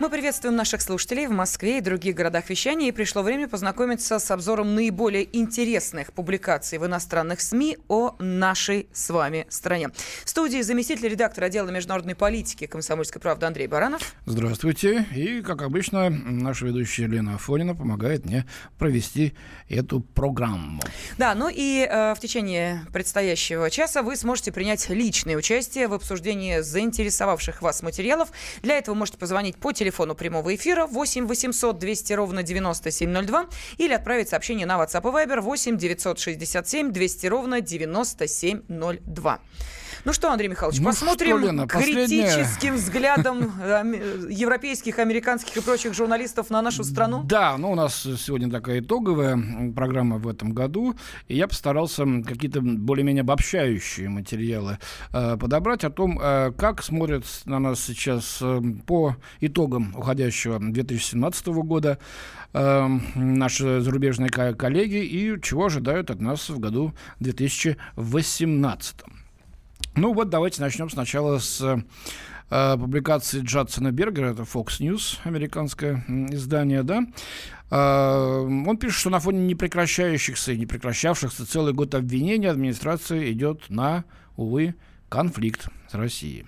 Мы приветствуем наших слушателей в Москве и других городах вещания. И пришло время познакомиться с обзором наиболее интересных публикаций в иностранных СМИ о нашей с вами стране. В студии заместитель редактора отдела международной политики комсомольской правды Андрей Баранов. Здравствуйте. И, как обычно, наша ведущая Лена Афонина помогает мне провести эту программу. Да, ну и э, в течение предстоящего часа вы сможете принять личное участие в обсуждении заинтересовавших вас материалов. Для этого можете позвонить по телефону телефону прямого эфира 8 800 200 ровно 9702 или отправить сообщение на WhatsApp и Viber 8 967 200 ровно 9702. Ну что, Андрей Михайлович, Ну посмотрим что, Лена, критическим взглядом э, европейских, американских и прочих журналистов на нашу страну? Да, ну у нас сегодня такая итоговая программа в этом году, и я постарался какие-то более-менее обобщающие материалы э, подобрать о том, э, как смотрят на нас сейчас э, по итогам уходящего 2017 года э, наши зарубежные ко- коллеги и чего ожидают от нас в году 2018. Ну вот давайте начнем сначала с э, публикации Джадсона Бергера, это Fox News, американское издание, да. Э, он пишет, что на фоне непрекращающихся и непрекращавшихся целый год обвинений администрация идет на, увы, конфликт с Россией.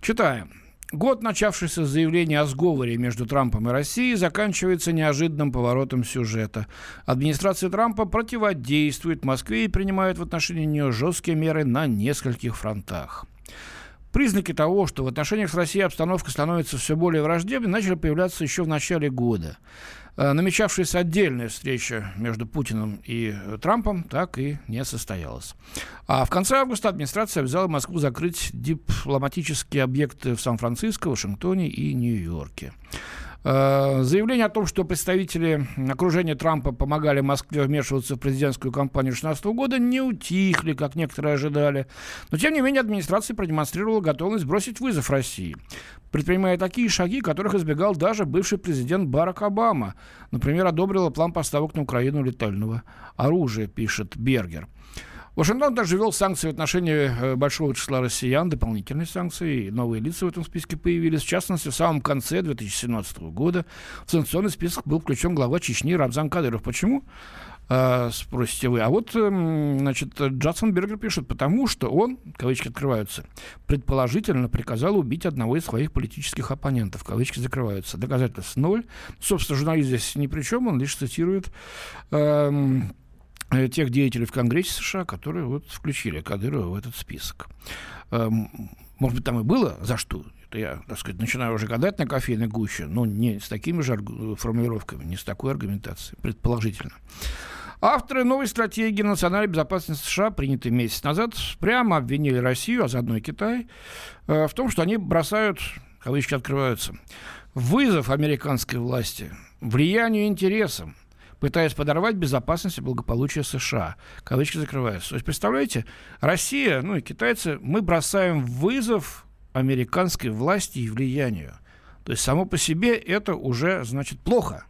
Читаем. Год, начавшийся с заявления о сговоре между Трампом и Россией, заканчивается неожиданным поворотом сюжета. Администрация Трампа противодействует Москве и принимает в отношении нее жесткие меры на нескольких фронтах. Признаки того, что в отношениях с Россией обстановка становится все более враждебной, начали появляться еще в начале года. Э, Намечавшаяся отдельная встреча между Путиным и э, Трампом так и не состоялась. А в конце августа администрация обязала Москву закрыть дипломатические объекты в Сан-Франциско, Вашингтоне и Нью-Йорке. Э, Заявление о том, что представители окружения Трампа помогали Москве вмешиваться в президентскую кампанию 2016 года, не утихли, как некоторые ожидали. Но, тем не менее, администрация продемонстрировала готовность бросить вызов России, предпринимая такие шаги, которых избегал даже бывший президент Барак Обама. Например, одобрила план поставок на Украину летального оружия, пишет Бергер. Вашингтон также ввел санкции в отношении э, большого числа россиян, дополнительные санкции, и новые лица в этом списке появились. В частности, в самом конце 2017 года в санкционный список был включен глава Чечни Рамзан Кадыров. Почему? Э, спросите вы. А вот, эм, значит, Джадсон Бергер пишет, потому что он, кавычки открываются, предположительно приказал убить одного из своих политических оппонентов, кавычки закрываются. Доказательств ноль. Собственно, журналист здесь ни при чем, он лишь цитирует эм, тех деятелей в Конгрессе США, которые вот включили Кадырова в этот список. Эм, Может быть, там и было за что. Это я, так сказать, начинаю уже гадать на кофейной гуще, но не с такими же формулировками, не с такой аргументацией, предположительно. Авторы новой стратегии национальной безопасности США, принятой месяц назад, прямо обвинили Россию, а заодно и Китай, э, в том, что они бросают, кавычки открываются, вызов американской власти, влиянию интересам, пытаясь подорвать безопасность и благополучие США. Кавычки закрываются. То есть, представляете, Россия, ну и китайцы, мы бросаем вызов американской власти и влиянию. То есть, само по себе это уже, значит, плохо.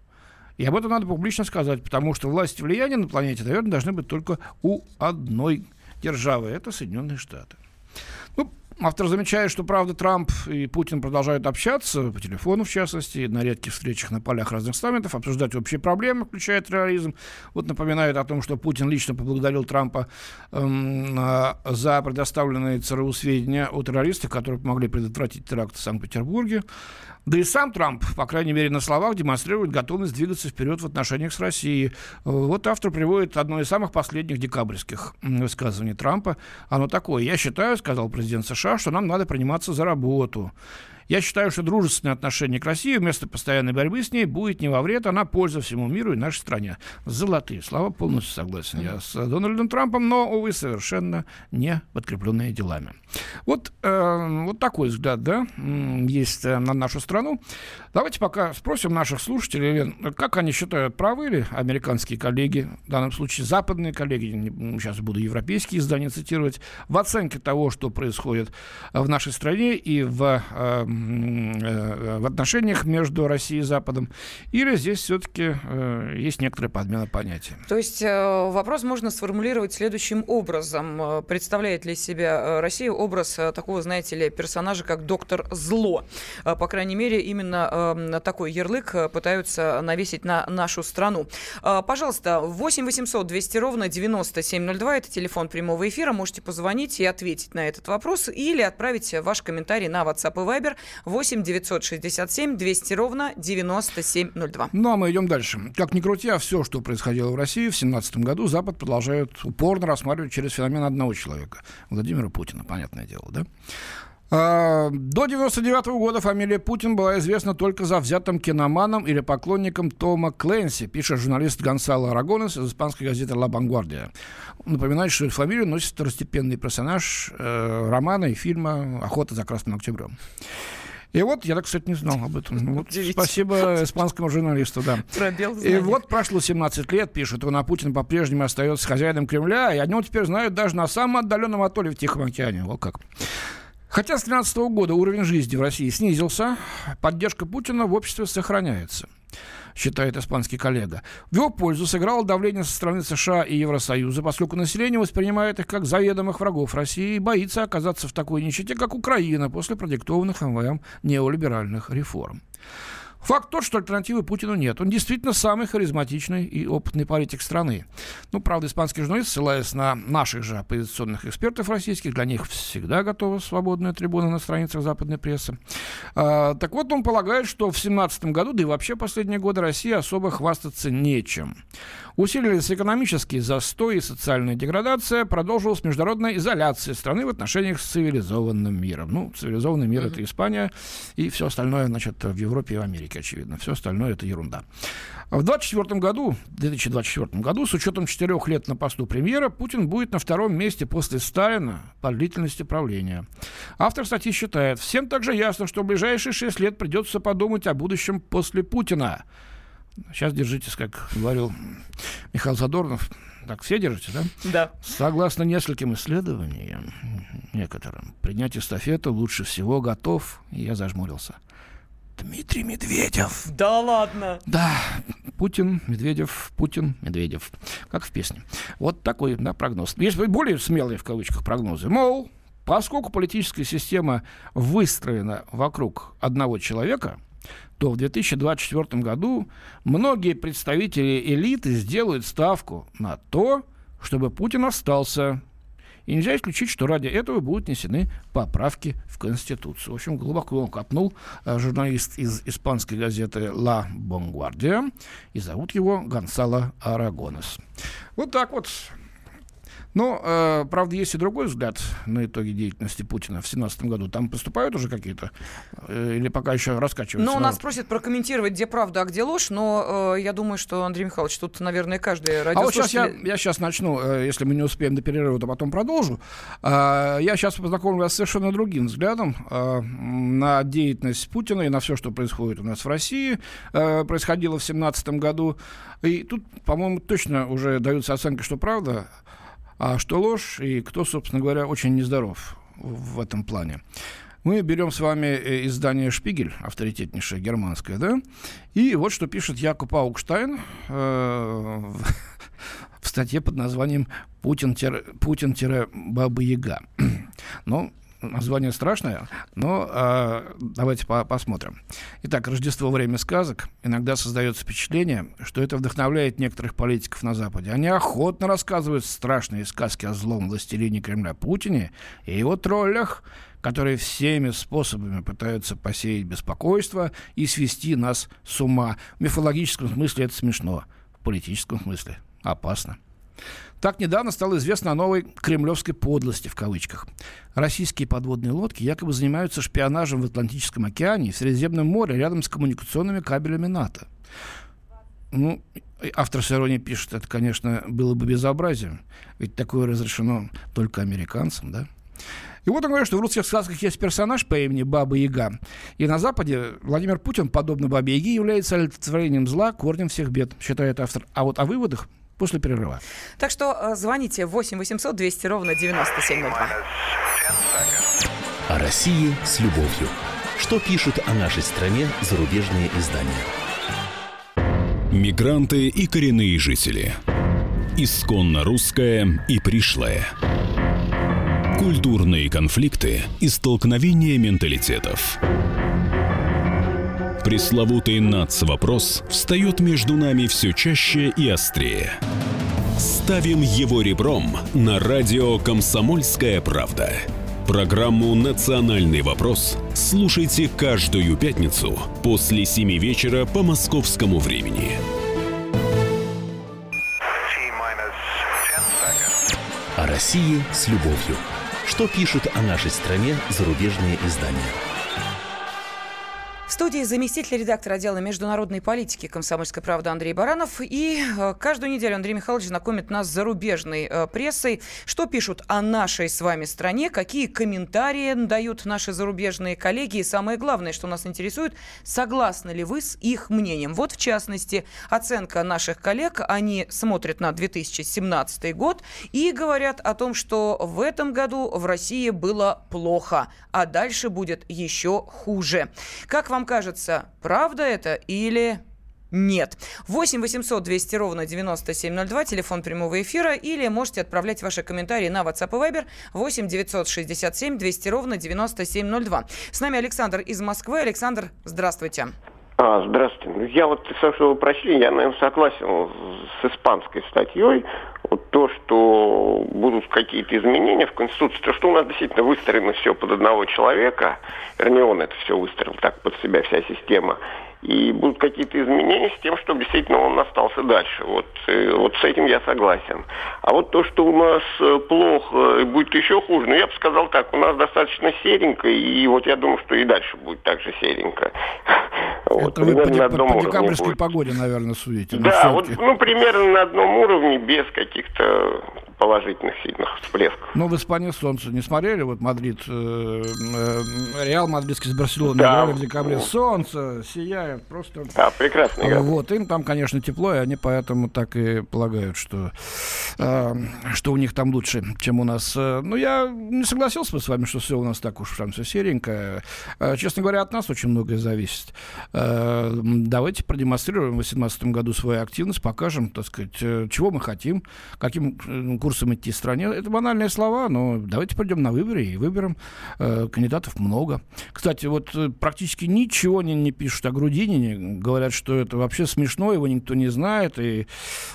И об этом надо публично сказать, потому что власть и влияние на планете, наверное, должны быть только у одной державы. Это Соединенные Штаты. Ну, автор замечает, что, правда, Трамп и Путин продолжают общаться, по телефону, в частности, на редких встречах на полях разных саммитов, обсуждать общие проблемы, включая терроризм. Вот напоминает о том, что Путин лично поблагодарил Трампа эм, а, за предоставленные ЦРУ сведения о террористах, которые помогли предотвратить теракт в Санкт-Петербурге. Да и сам Трамп, по крайней мере, на словах демонстрирует готовность двигаться вперед в отношениях с Россией. Э, Вот автор приводит одно из самых последних декабрьских высказываний Трампа. Оно такое. «Я считаю, — сказал президент США, — что нам надо приниматься за работу. Я считаю, что дружественное отношение к России вместо постоянной борьбы с ней будет не во вред, а на пользу всему миру и нашей стране. Золотые слова, полностью согласен я с Дональдом Трампом, но, увы, совершенно не подкрепленные делами. Вот, э, вот такой взгляд, да, есть э, на нашу страну. Давайте пока спросим наших слушателей, Лен, как они считают, правы ли американские коллеги, в данном случае западные коллеги, сейчас буду европейские издания цитировать, в оценке того, что происходит в нашей стране и в э, в отношениях между Россией и Западом, или здесь все-таки есть некоторая подмена понятий. То есть вопрос можно сформулировать следующим образом. Представляет ли себя Россия образ такого, знаете ли, персонажа, как доктор Зло? По крайней мере, именно такой ярлык пытаются навесить на нашу страну. Пожалуйста, 8 800 200 ровно 9702, это телефон прямого эфира, можете позвонить и ответить на этот вопрос или отправить ваш комментарий на WhatsApp и Viber 8 967 200 ровно 9702. Ну, а мы идем дальше. Как ни крути, а все, что происходило в России в 2017 году, Запад продолжает упорно рассматривать через феномен одного человека. Владимира Путина, понятное дело, да? А, до 99 -го года фамилия Путин была известна только за взятым киноманом или поклонником Тома Кленси, пишет журналист Гонсало Арагонес из испанской газеты «Ла Бангвардия». Напоминает, что эту фамилию носит второстепенный персонаж э, романа и фильма «Охота за Красным Октябрем». И вот, я, так, кстати, не знал об этом. Ну, вот, спасибо испанскому журналисту, да. И вот прошло 17 лет, пишут, он, а Путин по-прежнему остается хозяином Кремля, и о нем теперь знают даже на самом отдаленном атолле в Тихом океане. Вот как. Хотя с 2013 года уровень жизни в России снизился, поддержка Путина в обществе сохраняется считает испанский коллега. В его пользу сыграло давление со стороны США и Евросоюза, поскольку население воспринимает их как заведомых врагов России и боится оказаться в такой нищете, как Украина, после продиктованных МВМ неолиберальных реформ. Факт тот, что альтернативы Путину нет. Он действительно самый харизматичный и опытный политик страны. Ну, правда, испанский журналист, ссылаясь на наших же оппозиционных экспертов российских, для них всегда готова свободная трибуна на страницах западной прессы. А, так вот, он полагает, что в 2017 году, да и вообще последние годы России особо хвастаться нечем. Усилились экономический застой и социальная деградация, продолжилась международная изоляция страны в отношениях с цивилизованным миром. Ну, цивилизованный мир mm-hmm. это Испания и все остальное, значит, в Европе и в Америке, очевидно. Все остальное это ерунда. В 2024 году, 2024 году, с учетом четырех лет на посту премьера, Путин будет на втором месте после Сталина по длительности правления. Автор статьи считает, всем также ясно, что в ближайшие шесть лет придется подумать о будущем после Путина. Сейчас держитесь, как говорил Михаил Задорнов. Так, все держите, да? Да. Согласно нескольким исследованиям, некоторым, принять эстафету лучше всего готов, и я зажмурился. Дмитрий Медведев. Да ладно? Да, Путин, Медведев, Путин, Медведев. Как в песне. Вот такой да, прогноз. Есть более смелые в кавычках прогнозы. Мол, поскольку политическая система выстроена вокруг одного человека – то в 2024 году многие представители элиты сделают ставку на то, чтобы Путин остался. И нельзя исключить, что ради этого будут внесены поправки в Конституцию. В общем, глубоко копнул э, журналист из испанской газеты «Ла Бонгвардия», и зовут его Гонсало Арагонес. Вот так вот но, э, правда, есть и другой взгляд на итоги деятельности Путина в 2017 году. Там поступают уже какие-то? Э, или пока еще раскачиваются? Ну, нас просят прокомментировать, где правда, а где ложь, но э, я думаю, что, Андрей Михайлович, тут, наверное, каждый радиослушатель... А вот сейчас я, я сейчас начну, э, если мы не успеем до перерыва, то потом продолжу. Э, я сейчас познакомлю вас с совершенно другим взглядом э, на деятельность Путина и на все, что происходит у нас в России, э, происходило в 2017 году. И тут, по-моему, точно уже даются оценки, что правда а что ложь и кто, собственно говоря, очень нездоров в этом плане. Мы берем с вами э, издание «Шпигель», авторитетнейшее германское, да, и вот что пишет Якуб Аукштайн э, в статье под названием «Путин-Баба-Яга». Ну, Название страшное, но э, давайте по посмотрим. Итак, Рождество время сказок. Иногда создается впечатление, что это вдохновляет некоторых политиков на Западе. Они охотно рассказывают страшные сказки о злом властелине Кремля Путине и его троллях, которые всеми способами пытаются посеять беспокойство и свести нас с ума. В мифологическом смысле это смешно, в политическом смысле опасно. Так недавно стало известно о новой кремлевской подлости в кавычках. Российские подводные лодки якобы занимаются шпионажем в Атлантическом океане и Средиземном море рядом с коммуникационными кабелями НАТО. Ну, автор с иронией пишет, это, конечно, было бы безобразием, ведь такое разрешено только американцам, да? И вот он говорит, что в русских сказках есть персонаж по имени Баба Яга. И на Западе Владимир Путин, подобно Бабе Яге, является олицетворением зла, корнем всех бед, считает автор. А вот о выводах после перерыва. Так что э, звоните 8 800 200 ровно 9702. О России с любовью. Что пишут о нашей стране зарубежные издания? Мигранты и коренные жители. Исконно русское и пришлое. Культурные конфликты и столкновения менталитетов. Пресловутый НАЦ-вопрос встает между нами все чаще и острее. Ставим его ребром на радио «Комсомольская правда». Программу «Национальный вопрос» слушайте каждую пятницу после 7 вечера по московскому времени. О России с любовью. Что пишут о нашей стране зарубежные издания? Студии заместитель редактора отдела международной политики «Комсомольской правды» Андрей Баранов. И э, каждую неделю Андрей Михайлович знакомит нас с зарубежной э, прессой. Что пишут о нашей с вами стране, какие комментарии дают наши зарубежные коллеги. И самое главное, что нас интересует, согласны ли вы с их мнением. Вот, в частности, оценка наших коллег. Они смотрят на 2017 год и говорят о том, что в этом году в России было плохо, а дальше будет еще хуже. Как вам кажется, правда это или нет. 8 800 200 ровно 9702, телефон прямого эфира, или можете отправлять ваши комментарии на WhatsApp и Viber 8 967 200 ровно 9702. С нами Александр из Москвы. Александр, здравствуйте. А, здравствуйте. Я вот, что вы прочли, я, наверное, согласен с испанской статьей. Вот то, что будут какие-то изменения в Конституции, то, что у нас действительно выстроено все под одного человека, вернее, он это все выстроил так под себя, вся система, и будут какие-то изменения с тем, чтобы действительно он остался дальше. Вот, э, вот с этим я согласен. А вот то, что у нас э, плохо и будет еще хуже, ну я бы сказал так, у нас достаточно серенько, и вот я думаю, что и дальше будет так же серенько. Вот, Это вы по, по, по декабрьской погоде, наверное, судите. Да, вот, ну, примерно на одном уровне, без каких-то положительных сильных всплесков. Ну, в Испании солнце не смотрели? Вот Мадрид, э, э, Реал Мадридский с Барселоной да. играли в декабре. Солнце сияет просто. Да, прекрасно. Игра. Вот, им там, конечно, тепло, и они поэтому так и полагают, что, э, что у них там лучше, чем у нас. Ну, я не согласился бы с вами, что все у нас так уж там все серенькое. Э, честно говоря, от нас очень многое зависит. Э, давайте продемонстрируем в 2018 году свою активность, покажем, так сказать, чего мы хотим, каким курсом идти стране. Это банальные слова, но давайте пойдем на выборы и выберем. Э, кандидатов много. Кстати, вот э, практически ничего не, не пишут о Грудинине. Говорят, что это вообще смешно, его никто не знает, и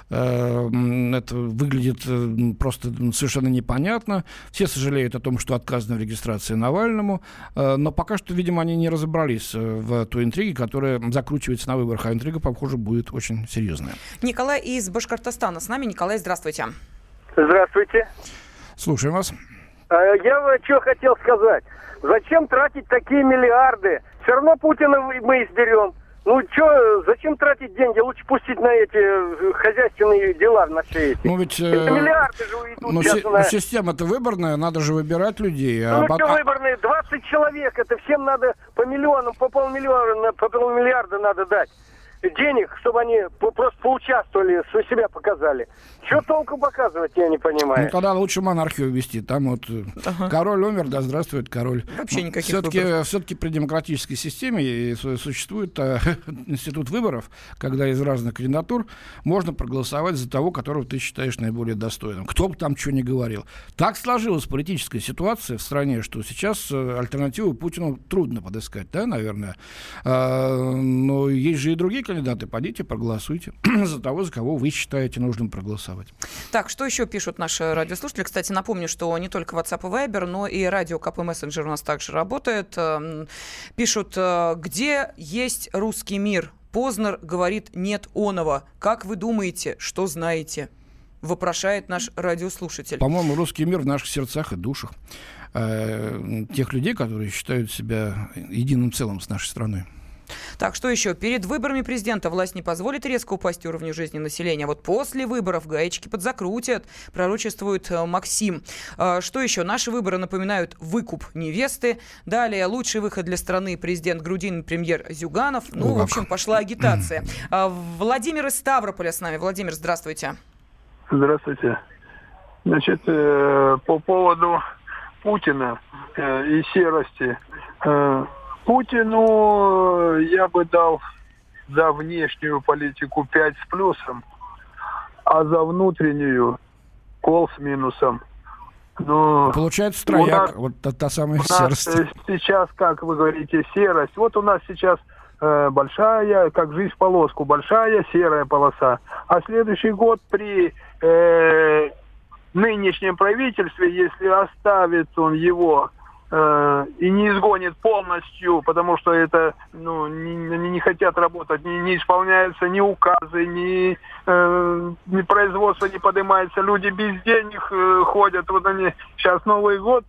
э, это выглядит э, просто совершенно непонятно. Все сожалеют о том, что отказано в регистрации Навальному, э, но пока что, видимо, они не разобрались в той интриге, которая закручивается на выборах, а интрига, похоже, будет очень серьезная. Николай из Башкортостана с нами. Николай, здравствуйте. Здравствуйте. Слушаем вас. А, я что хотел сказать. Зачем тратить такие миллиарды? Все равно Путина мы изберем. Ну что, зачем тратить деньги? Лучше пустить на эти э, хозяйственные дела на все эти. Ну ведь... Это миллиарды же уйдут. Ну, си- на... система-то выборная, надо же выбирать людей. А ну а... что выборные? 20 человек, это всем надо по миллионам, по полмиллиона, по полмиллиарда надо дать денег, чтобы они просто поучаствовали, себя показали. Что толку показывать, я не понимаю. Ну, тогда лучше монархию ввести. Там вот э, ага. король умер, да здравствует король. Вообще никаких все-таки, все-таки при демократической системе существует э, институт выборов, когда из разных кандидатур можно проголосовать за того, которого ты считаешь наиболее достойным. Кто бы там что ни говорил. Так сложилась политическая ситуация в стране, что сейчас э, альтернативу Путину трудно подыскать, да, наверное. А, но есть же и другие кандидаты. Пойдите, проголосуйте за того, за кого вы считаете нужным проголосовать голосовать. Так, что еще пишут наши радиослушатели? Кстати, напомню, что не только WhatsApp и Viber, но и радио КП Мессенджер у нас также работает. Эм, пишут, э, где есть русский мир? Познер говорит нет оного. Как вы думаете, что знаете? Вопрошает наш радиослушатель. По-моему, русский мир в наших сердцах и душах э, тех людей, которые считают себя единым целым с нашей страной. Так, что еще? Перед выборами президента власть не позволит резко упасть уровню жизни населения. Вот после выборов гаечки подзакрутят, пророчествует э, Максим. А, что еще? Наши выборы напоминают выкуп невесты. Далее, лучший выход для страны президент Грудин, премьер Зюганов. Ну, О, в общем, пошла агитация. А, Владимир из Ставрополя с нами. Владимир, здравствуйте. Здравствуйте. Значит, э, по поводу Путина э, и серости Путину я бы дал за внешнюю политику 5 с плюсом, а за внутреннюю кол с минусом. Ну, Получается трояк, нас, вот та, та самая у серость. Нас сейчас, как вы говорите, серость. Вот у нас сейчас э, большая, как жизнь в полоску, большая серая полоса. А следующий год при э, нынешнем правительстве, если оставит он его э, и не изгонит полностью, потому что это, ну, не, не хотят работать, не, не исполняются ни указы, ни, э, ни производство не поднимается, люди без денег э, ходят, вот они, сейчас Новый год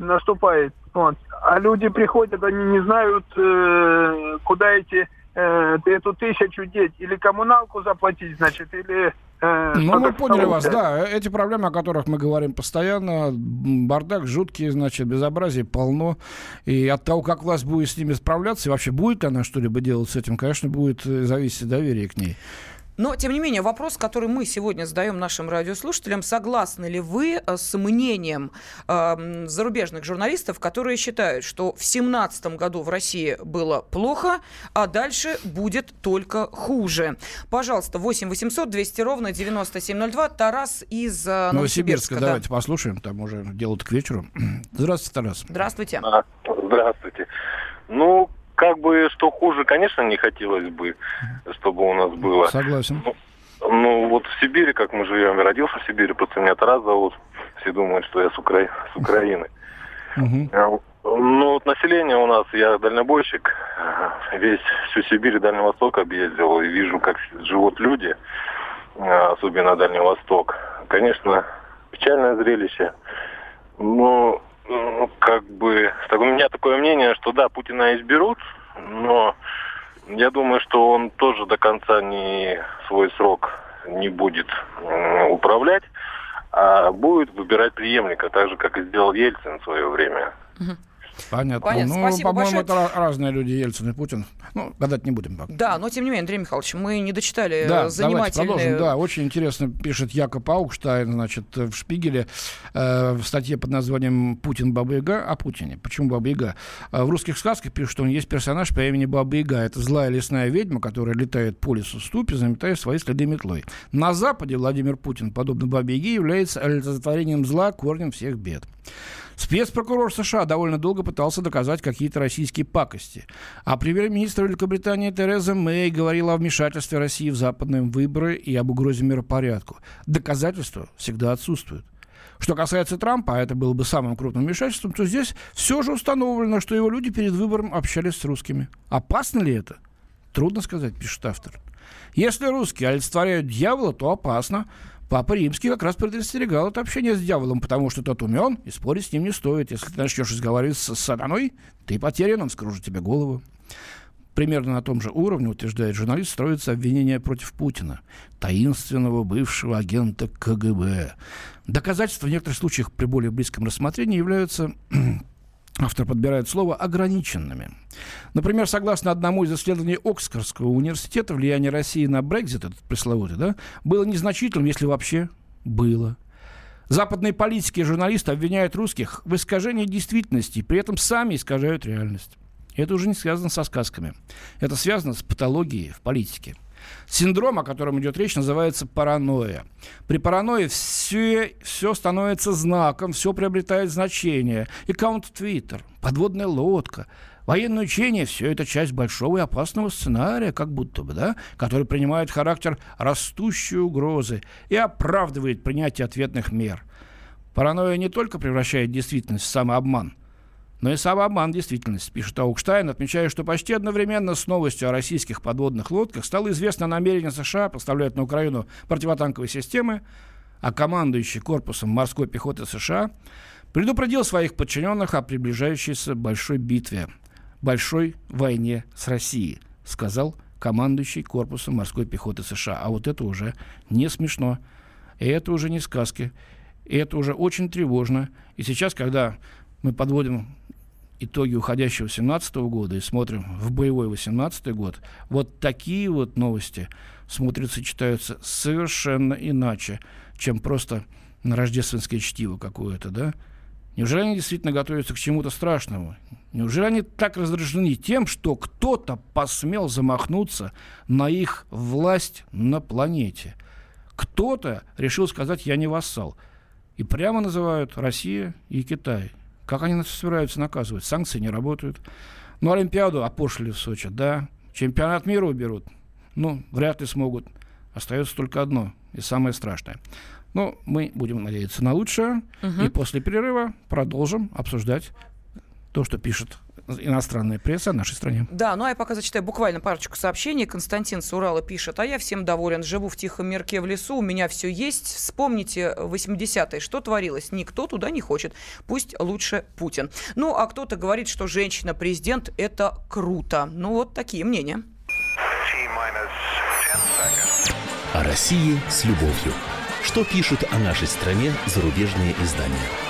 наступает, вот, а люди приходят, они не знают, э, куда эти э, эту тысячу деть, или коммуналку заплатить, значит, или Э, ну, мы поняли вас, да. Эти проблемы, о которых мы говорим постоянно, бардак жуткий, значит, безобразие полно. И от того, как власть будет с ними справляться, и вообще будет она что-либо делать с этим, конечно, будет э, зависеть доверие к ней. Но, тем не менее, вопрос, который мы сегодня задаем нашим радиослушателям, согласны ли вы э, с мнением э, зарубежных журналистов, которые считают, что в 2017 году в России было плохо, а дальше будет только хуже? Пожалуйста, 8 800 200 ровно 9702. Тарас из э, Новосибирска. Новосибирска, да. давайте послушаем, там уже дело к вечеру. Здравствуйте, Тарас. Здравствуйте. А, здравствуйте. Ну, как бы, что хуже, конечно, не хотелось бы, чтобы у нас было. Согласен. Ну, ну вот в Сибири, как мы живем, я родился в Сибири, просто меня Тарас зовут. Все думают, что я с, Укра... с Украины. Ну, вот население у нас, я дальнобойщик, весь всю Сибирь и Дальний Восток объездил и вижу, как живут люди, а, особенно Дальний Восток. Конечно, печальное зрелище. Но ну, как бы, у меня такое мнение, что да, Путина изберут, но я думаю, что он тоже до конца не свой срок не будет управлять, а будет выбирать преемника, так же, как и сделал Ельцин в свое время. Угу. Понятно. Понятно. Ну, Спасибо по-моему, большое. это разные люди, Ельцин и Путин. Ну, гадать не будем пока. Да, но тем не менее, Андрей Михайлович, мы не дочитали да, занимательные... продолжим. Да, очень интересно пишет Якоб Аукштайн, значит, в Шпигеле, э, в статье под названием «Путин Баба Яга» о Путине. Почему Баба Яга? Э, в русских сказках пишут, что он есть персонаж по имени Баба Яга. Это злая лесная ведьма, которая летает по лесу ступи, заметая свои следы метлой. На Западе Владимир Путин, подобно Бабе Яге, является олицетворением зла, корнем всех бед. Спецпрокурор США довольно долго пытался доказать какие-то российские пакости. А премьер-министр Великобритании Тереза Мэй говорила о вмешательстве России в западные выборы и об угрозе миропорядку. Доказательства всегда отсутствуют. Что касается Трампа, а это было бы самым крупным вмешательством, то здесь все же установлено, что его люди перед выбором общались с русскими. Опасно ли это? Трудно сказать, пишет автор. Если русские олицетворяют дьявола, то опасно. Папа Римский как раз предостерегал от общения с дьяволом, потому что тот умен, и спорить с ним не стоит. Если ты начнешь разговаривать с сатаной, ты потерян, он скружит тебе голову. Примерно на том же уровне, утверждает журналист, строится обвинение против Путина, таинственного бывшего агента КГБ. Доказательства в некоторых случаях при более близком рассмотрении являются автор подбирает слово, ограниченными. Например, согласно одному из исследований Оксфордского университета, влияние России на Брекзит, этот пресловутый, да, было незначительным, если вообще было. Западные политики и журналисты обвиняют русских в искажении действительности, при этом сами искажают реальность. Это уже не связано со сказками. Это связано с патологией в политике. Синдром, о котором идет речь, называется паранойя. При паранойи все, все становится знаком, все приобретает значение. Аккаунт в Твиттер, подводная лодка, Военное учение – все это часть большого и опасного сценария, как будто бы, да, который принимает характер растущей угрозы и оправдывает принятие ответных мер. Паранойя не только превращает действительность в самообман, но и самообман действительность, пишет Аукштайн, отмечая, что почти одновременно с новостью о российских подводных лодках стало известно намерение США поставлять на Украину противотанковые системы, а командующий корпусом морской пехоты США предупредил своих подчиненных о приближающейся большой битве, большой войне с Россией, сказал командующий корпусом морской пехоты США. А вот это уже не смешно, и это уже не сказки, и это уже очень тревожно. И сейчас, когда мы подводим итоги уходящего 17 года и смотрим в боевой 18 год, вот такие вот новости смотрятся, читаются совершенно иначе, чем просто на рождественское чтиво какое-то, да? Неужели они действительно готовятся к чему-то страшному? Неужели они так раздражены тем, что кто-то посмел замахнуться на их власть на планете? Кто-то решил сказать «я не вассал». И прямо называют Россия и Китай. Как они нас собираются наказывать? Санкции не работают. Ну, Олимпиаду опошлили в Сочи, да. Чемпионат мира уберут. Ну, вряд ли смогут. Остается только одно, и самое страшное. Но мы будем надеяться на лучшее. Угу. И после перерыва продолжим обсуждать то, что пишет иностранная пресса о нашей стране. Да, ну а я пока зачитаю буквально парочку сообщений. Константин с Урала пишет, а я всем доволен, живу в тихом мирке в лесу, у меня все есть. Вспомните 80-е, что творилось. Никто туда не хочет. Пусть лучше Путин. Ну, а кто-то говорит, что женщина-президент – это круто. Ну, вот такие мнения. О России с любовью. Что пишут о нашей стране зарубежные издания?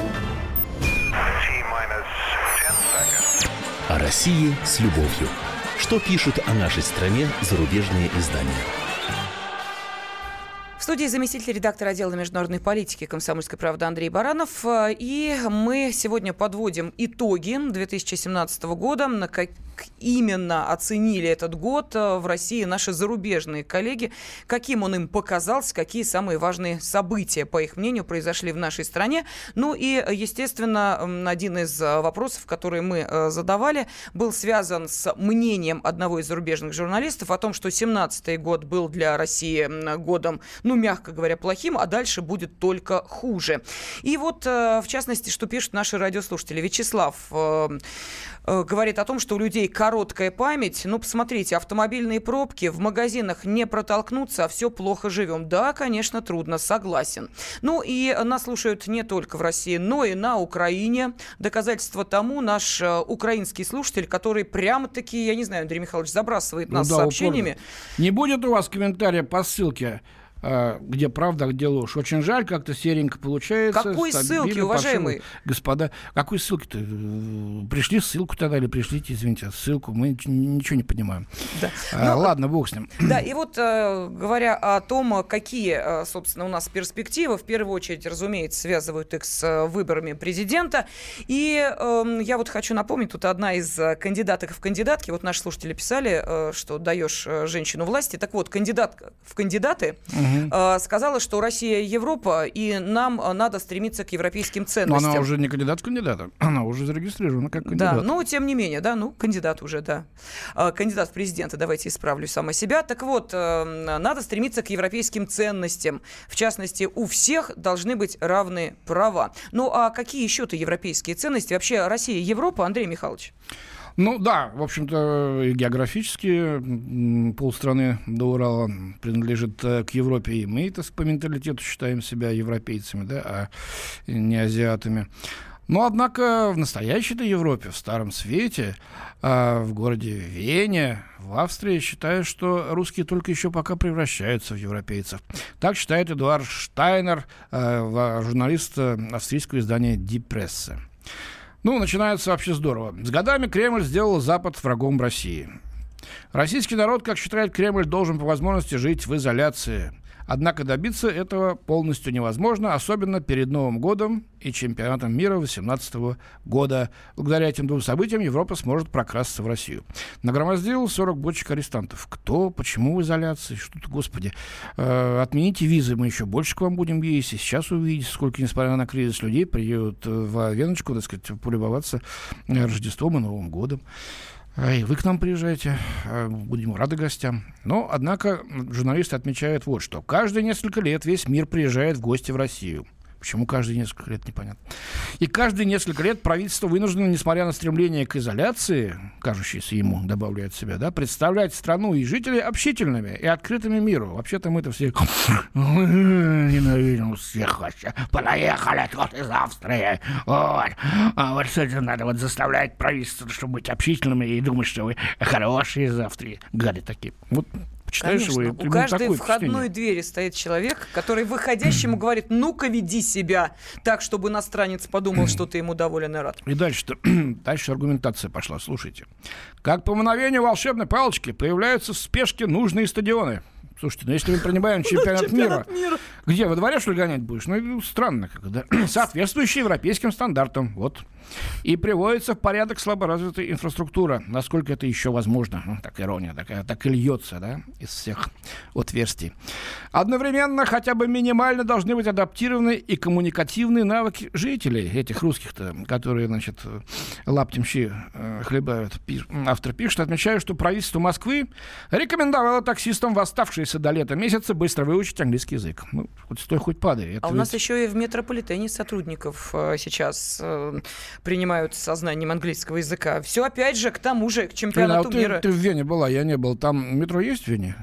О России с любовью. Что пишут о нашей стране зарубежные издания? В студии заместитель редактора отдела международной политики комсомольской правды Андрей Баранов. И мы сегодня подводим итоги 2017 года, на именно оценили этот год э, в России наши зарубежные коллеги, каким он им показался, какие самые важные события, по их мнению, произошли в нашей стране. Ну и, естественно, один из э, вопросов, которые мы э, задавали, был связан с мнением одного из зарубежных журналистов о том, что 17-й год был для России годом, ну, мягко говоря, плохим, а дальше будет только хуже. И вот, в частности, что пишут наши радиослушатели. Вячеслав говорит о том, что у людей короткая память. Ну, посмотрите, автомобильные пробки в магазинах не протолкнуться, а все плохо живем. Да, конечно, трудно, согласен. Ну и нас слушают не только в России, но и на Украине. Доказательство тому наш э, украинский слушатель, который прямо-таки, я не знаю, Андрей Михайлович, забрасывает ну нас ну, да, сообщениями. Упорно. Не будет у вас комментария по ссылке где правда, где ложь. Очень жаль, как-то серенько получается. Какой ссылки, уважаемые? Пошел. Господа, какой ссылки-то? Пришли ссылку тогда или пришлите, извините, ссылку. Мы ничего не понимаем. Да. А, ну, ладно, бог с ним. Да, и вот э, говоря о том, какие, э, собственно, у нас перспективы, в первую очередь, разумеется, связывают их с э, выборами президента. И эм, я вот хочу напомнить, тут одна из кандидаток в кандидатки, вот наши слушатели писали, что даешь женщину власти. Так вот, кандидат в кандидаты угу угу. сказала, что Россия Европа, и нам а, надо стремиться к европейским ценностям. Но она уже не кандидат в кандидата, она уже зарегистрирована как кандидат. Да, но тем не менее, да, ну, кандидат уже, да. А, кандидат в президенты, давайте исправлю сама себя. Так вот, э, надо стремиться к европейским ценностям. В частности, у всех должны быть равные права. Ну, а какие еще-то европейские ценности? Вообще, Россия, Европа, Андрей Михайлович? Ну да, в общем-то, географически полстраны до Урала принадлежит э, к Европе, и мы это по менталитету считаем себя европейцами, да, а не азиатами. Но, однако, в настоящей-то Европе, в Старом Свете, а в городе Вене, в Австрии, считают, что русские только еще пока превращаются в европейцев. Так считает Эдуард Штайнер, э, журналист э, австрийского издания «Die Presse». Ну, начинается вообще здорово. С годами Кремль сделал Запад врагом России. Российский народ, как считает Кремль, должен по возможности жить в изоляции. Однако добиться этого полностью невозможно, особенно перед Новым годом и чемпионатом мира 2018 года. Благодаря этим двум событиям Европа сможет прокрасться в Россию. Нагромоздил 40 бочек арестантов. Кто, почему в изоляции? Что-то, господи. Э, отмените визы, мы еще больше к вам будем ездить. И сейчас увидите, сколько, несмотря на кризис, людей приедут в Веночку, так сказать, полюбоваться Рождеством и Новым годом. И вы к нам приезжаете, а, будем рады гостям. Но, однако, журналисты отмечают вот что. Каждые несколько лет весь мир приезжает в гости в Россию. Почему каждые несколько лет, непонятно. И каждые несколько лет правительство вынуждено, несмотря на стремление к изоляции, кажущейся ему, добавляет себя, да, представлять страну и жителей общительными и открытыми миру. Вообще-то мы-то все ненавидим всех вообще. Понаехали вот из Австрии. Вот. А вот это надо вот заставлять правительство, чтобы быть общительными и думать, что вы хорошие из Австрии. Гады такие. Вот Читаешь Конечно. его, У каждой входной впечатление. двери стоит человек, который выходящему говорит, ну-ка веди себя так, чтобы иностранец подумал, что ты ему доволен и рад. И дальше, дальше аргументация пошла. Слушайте. Как по мановению волшебной палочки появляются в спешке нужные стадионы. Слушайте, ну если мы принимаем чемпионат мира, где, во дворе, что ли, гонять будешь? Ну, странно как-то. Соответствующий европейским стандартам. Вот и приводится в порядок слаборазвитая инфраструктура, насколько это еще возможно. Ну, так ирония такая, так и льется, да, из всех отверстий. Одновременно хотя бы минимально должны быть адаптированы и коммуникативные навыки жителей, этих русских-то, которые, значит, лаптемщи э, хлебают. Пиш, автор пишет, отмечаю, что правительство Москвы рекомендовало таксистам в оставшиеся до лета месяца быстро выучить английский язык. Ну, хоть стой, хоть падай. Это а ведь... у нас еще и в метрополитене сотрудников э, сейчас э, принимают со знанием английского языка. Все опять же к тому же, к чемпионату Блин, а мира. Ты, ты в Вене была, я не был. Там метро есть в Вене?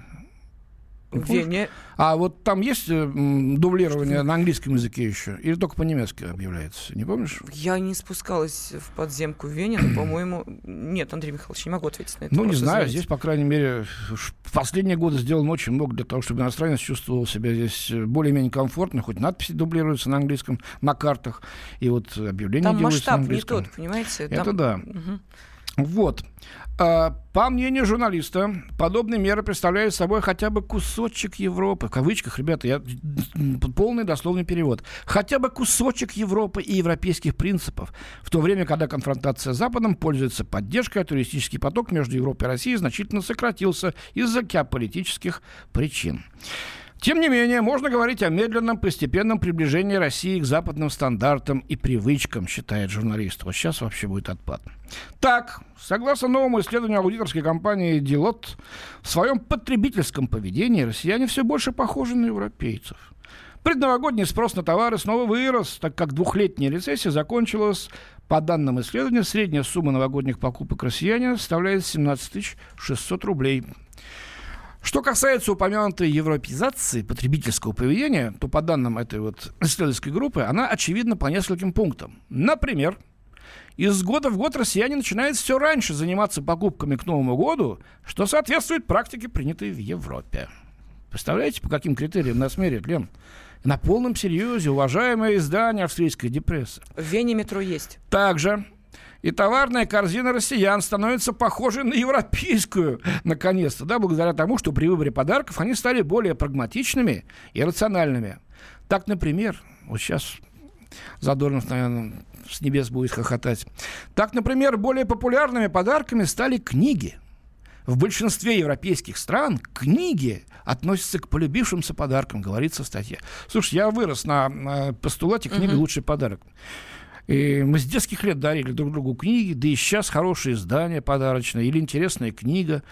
В Вене. А вот там есть э, дублирование на английском языке еще? Или только по-немецки объявляется? Не помнишь? Я не спускалась в подземку в Вене, но, по-моему... Нет, Андрей Михайлович, не могу ответить на это. Ну, не знаю. Извините. Здесь, по крайней мере, в последние годы сделано очень много для того, чтобы иностранец чувствовал себя здесь более-менее комфортно. Хоть надписи дублируются на английском на картах. И вот объявления там делаются на английском. Не тот, понимаете? Это там... да. Угу. Вот. А, по мнению журналиста, подобные меры представляют собой хотя бы кусочек Европы. В кавычках, ребята, я полный дословный перевод. Хотя бы кусочек Европы и европейских принципов. В то время, когда конфронтация с Западом пользуется поддержкой, а туристический поток между Европой и Россией значительно сократился из-за геополитических причин. Тем не менее, можно говорить о медленном, постепенном приближении России к западным стандартам и привычкам, считает журналист. Вот сейчас вообще будет отпад. Так, согласно новому исследованию аудиторской компании Deloitte, в своем потребительском поведении россияне все больше похожи на европейцев. Предновогодний спрос на товары снова вырос, так как двухлетняя рецессия закончилась. По данным исследования, средняя сумма новогодних покупок россияне составляет 17 600 рублей. Что касается упомянутой европеизации потребительского поведения, то по данным этой вот исследовательской группы, она очевидна по нескольким пунктам. Например, из года в год россияне начинают все раньше заниматься покупками к Новому году, что соответствует практике, принятой в Европе. Представляете, по каким критериям нас меряют, Лен? На полном серьезе уважаемое издание австрийской депрессы. В Вене метро есть. Также и товарная корзина россиян становится похожей на европейскую, наконец-то, да, благодаря тому, что при выборе подарков они стали более прагматичными и рациональными. Так, например, вот сейчас Задорнов, наверное, с небес будет хохотать. Так, например, более популярными подарками стали книги. В большинстве европейских стран книги относятся к полюбившимся подаркам, говорится в статье. Слушай, я вырос на постулате книга лучший подарок. И мы с детских лет дарили друг другу книги, да и сейчас хорошее издание подарочное или интересная книга.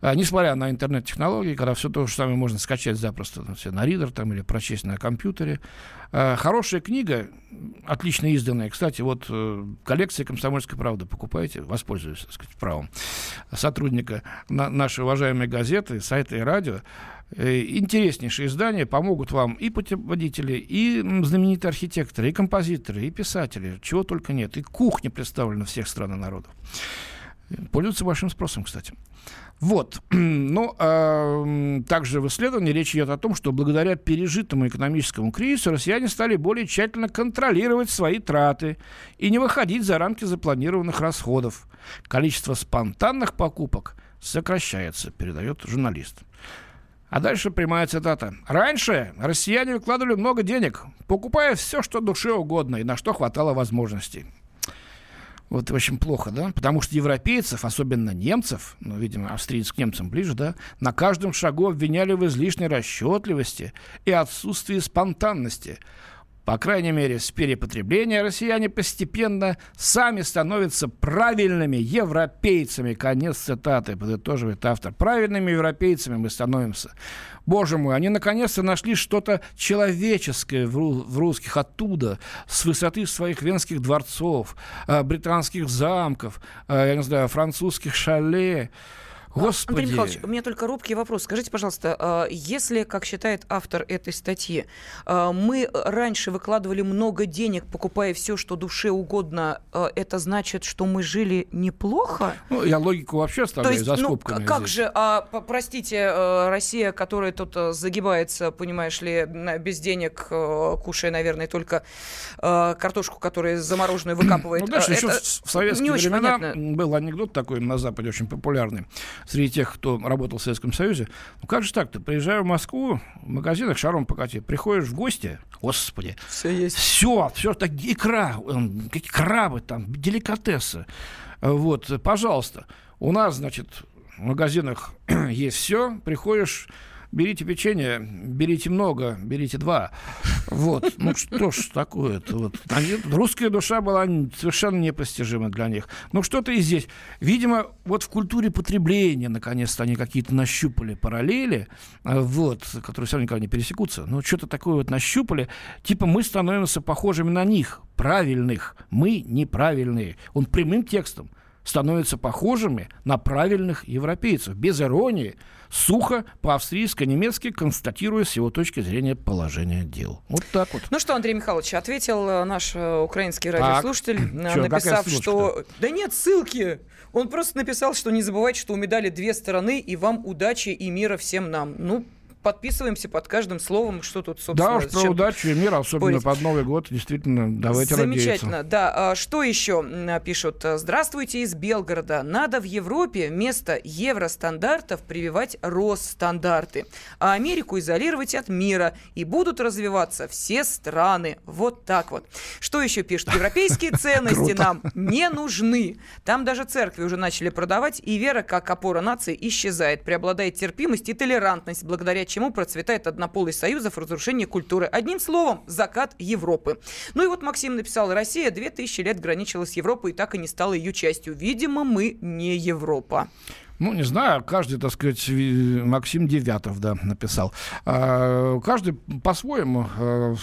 А, несмотря на интернет-технологии, когда все то же самое можно скачать запросто все, на ридер там, или прочесть на компьютере. А, хорошая книга, отлично изданная. Кстати, вот э, коллекция «Комсомольской правды» покупайте, воспользуюсь так сказать, правом сотрудника на, нашей уважаемой газеты, сайта и радио. Э, интереснейшие издания помогут вам и путеводители, и знаменитые архитекторы, и композиторы, и писатели, чего только нет. И кухня представлена всех стран и народов. Пользуются большим спросом, кстати. Вот. Ну, э, также в исследовании речь идет о том, что благодаря пережитому экономическому кризису россияне стали более тщательно контролировать свои траты и не выходить за рамки запланированных расходов. Количество спонтанных покупок сокращается, передает журналист. А дальше прямая цитата. «Раньше россияне выкладывали много денег, покупая все, что душе угодно и на что хватало возможностей. Вот очень плохо, да? Потому что европейцев, особенно немцев, ну, видимо, австриец к немцам ближе, да, на каждом шагу обвиняли в излишней расчетливости и отсутствии спонтанности. По крайней мере, с перепотребления россияне постепенно сами становятся правильными европейцами. Конец цитаты, подытоживает автор. Правильными европейцами мы становимся. Боже мой, они наконец-то нашли что-то человеческое в, русских оттуда, с высоты своих венских дворцов, э, британских замков, э, я не знаю, французских шале. Господи. Андрей Михайлович, у меня только робкий вопрос. Скажите, пожалуйста, а, если, как считает автор этой статьи, а, мы раньше выкладывали много денег, покупая все, что душе угодно, а, это значит, что мы жили неплохо? Ну, я логику вообще оставляю есть, за ну, скобками. Ну, как здесь. же, а, простите, Россия, которая тут загибается, понимаешь ли, без денег, кушая, наверное, только картошку, которая замороженную выкапывает. Ну, дальше еще в советские времена был анекдот такой на Западе очень популярный среди тех, кто работал в Советском Союзе. Ну как же так-то? Приезжаю в Москву, в магазинах шаром покати, приходишь в гости, господи, все есть. Все, все так, икра, какие крабы там, деликатесы. Вот, пожалуйста. У нас, значит, в магазинах есть все, приходишь берите печенье, берите много, берите два. Вот. Ну что ж такое-то? Вот. Они, русская душа была совершенно непостижима для них. Ну что-то и здесь. Видимо, вот в культуре потребления наконец-то они какие-то нащупали параллели, а, вот, которые все равно никогда не пересекутся. Но что-то такое вот нащупали. Типа мы становимся похожими на них, правильных. Мы неправильные. Он прямым текстом становятся похожими на правильных европейцев. Без иронии, сухо, по-австрийско-немецки, констатируя с его точки зрения положение дел. Вот так вот. Ну что, Андрей Михайлович, ответил э, наш э, украинский радиослушатель, так. Э, написав, что... Да нет, ссылки! Он просто написал, что не забывайте, что у медали две стороны, и вам удачи и мира всем нам. Ну, подписываемся под каждым словом, что тут, собственно... Да уж, про удачу и мир, особенно под Новый год, действительно, давайте Замечательно, надеяться. да. А что еще пишут? Здравствуйте из Белгорода. Надо в Европе вместо евростандартов прививать Росстандарты, а Америку изолировать от мира, и будут развиваться все страны. Вот так вот. Что еще пишут? Европейские ценности нам не нужны. Там даже церкви уже начали продавать, и вера, как опора нации, исчезает. Преобладает терпимость и толерантность, благодаря чему процветает однополый союзов, разрушение культуры. Одним словом, закат Европы. Ну и вот Максим написал, Россия 2000 лет граничила с Европой и так и не стала ее частью. Видимо, мы не Европа. Ну, не знаю, каждый, так сказать, Максим Девятов, да, написал. А, каждый по-своему а,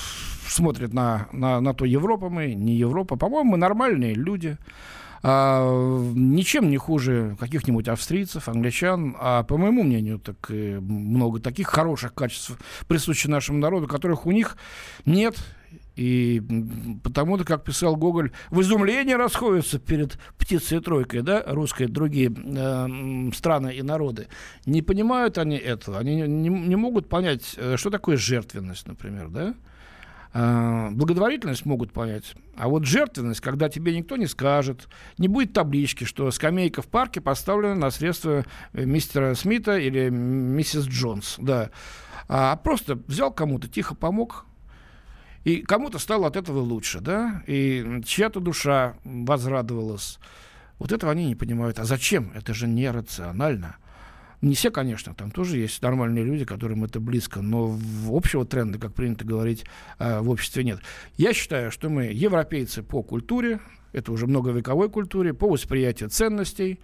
смотрит на, на, на то, Европа мы, не Европа. По-моему, мы нормальные люди а, ничем не хуже каких-нибудь австрийцев, англичан, а по моему мнению, так много таких хороших качеств присущи нашему народу, которых у них нет. И потому-то, как писал Гоголь, в изумлении расходятся перед птицей тройкой, да, русской, другие э, страны и народы. Не понимают они этого, они не, не могут понять, э, что такое жертвенность, например, да. А, благотворительность могут понять. А вот жертвенность, когда тебе никто не скажет, не будет таблички, что скамейка в парке поставлена на средства э, мистера Смита или миссис Джонс, да. А просто взял кому-то, тихо помог, и кому-то стало от этого лучше, да, и чья-то душа возрадовалась. Вот этого они не понимают. А зачем? Это же нерационально. Не все, конечно, там тоже есть нормальные люди, которым это близко, но общего тренда, как принято говорить, э, в обществе нет. Я считаю, что мы европейцы по культуре, это уже многовековой культуре, по восприятию ценностей,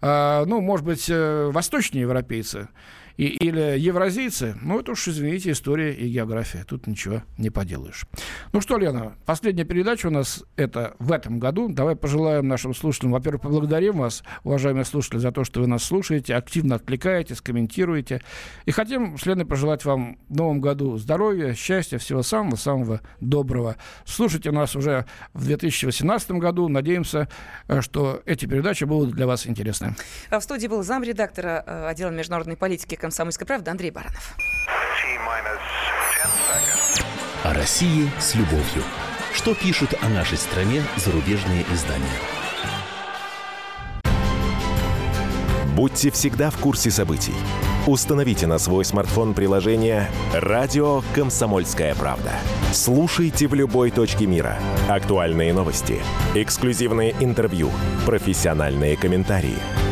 э, ну, может быть, э, восточные европейцы – и, или евразийцы, ну, это уж, извините, история и география. Тут ничего не поделаешь. Ну что, Лена, последняя передача у нас это в этом году. Давай пожелаем нашим слушателям, во-первых, поблагодарим вас, уважаемые слушатели, за то, что вы нас слушаете, активно откликаетесь, комментируете. И хотим, с Леной, пожелать вам в новом году здоровья, счастья, всего самого-самого доброго. Слушайте нас уже в 2018 году. Надеемся, э, что эти передачи будут для вас интересны. А в студии был замредактора э, отдела международной политики «Комсомольской правды» Андрей Баранов. О России с любовью. Что пишут о нашей стране зарубежные издания? Будьте всегда в курсе событий. Установите на свой смартфон приложение «Радио Комсомольская правда». Слушайте в любой точке мира. Актуальные новости, эксклюзивные интервью, профессиональные комментарии –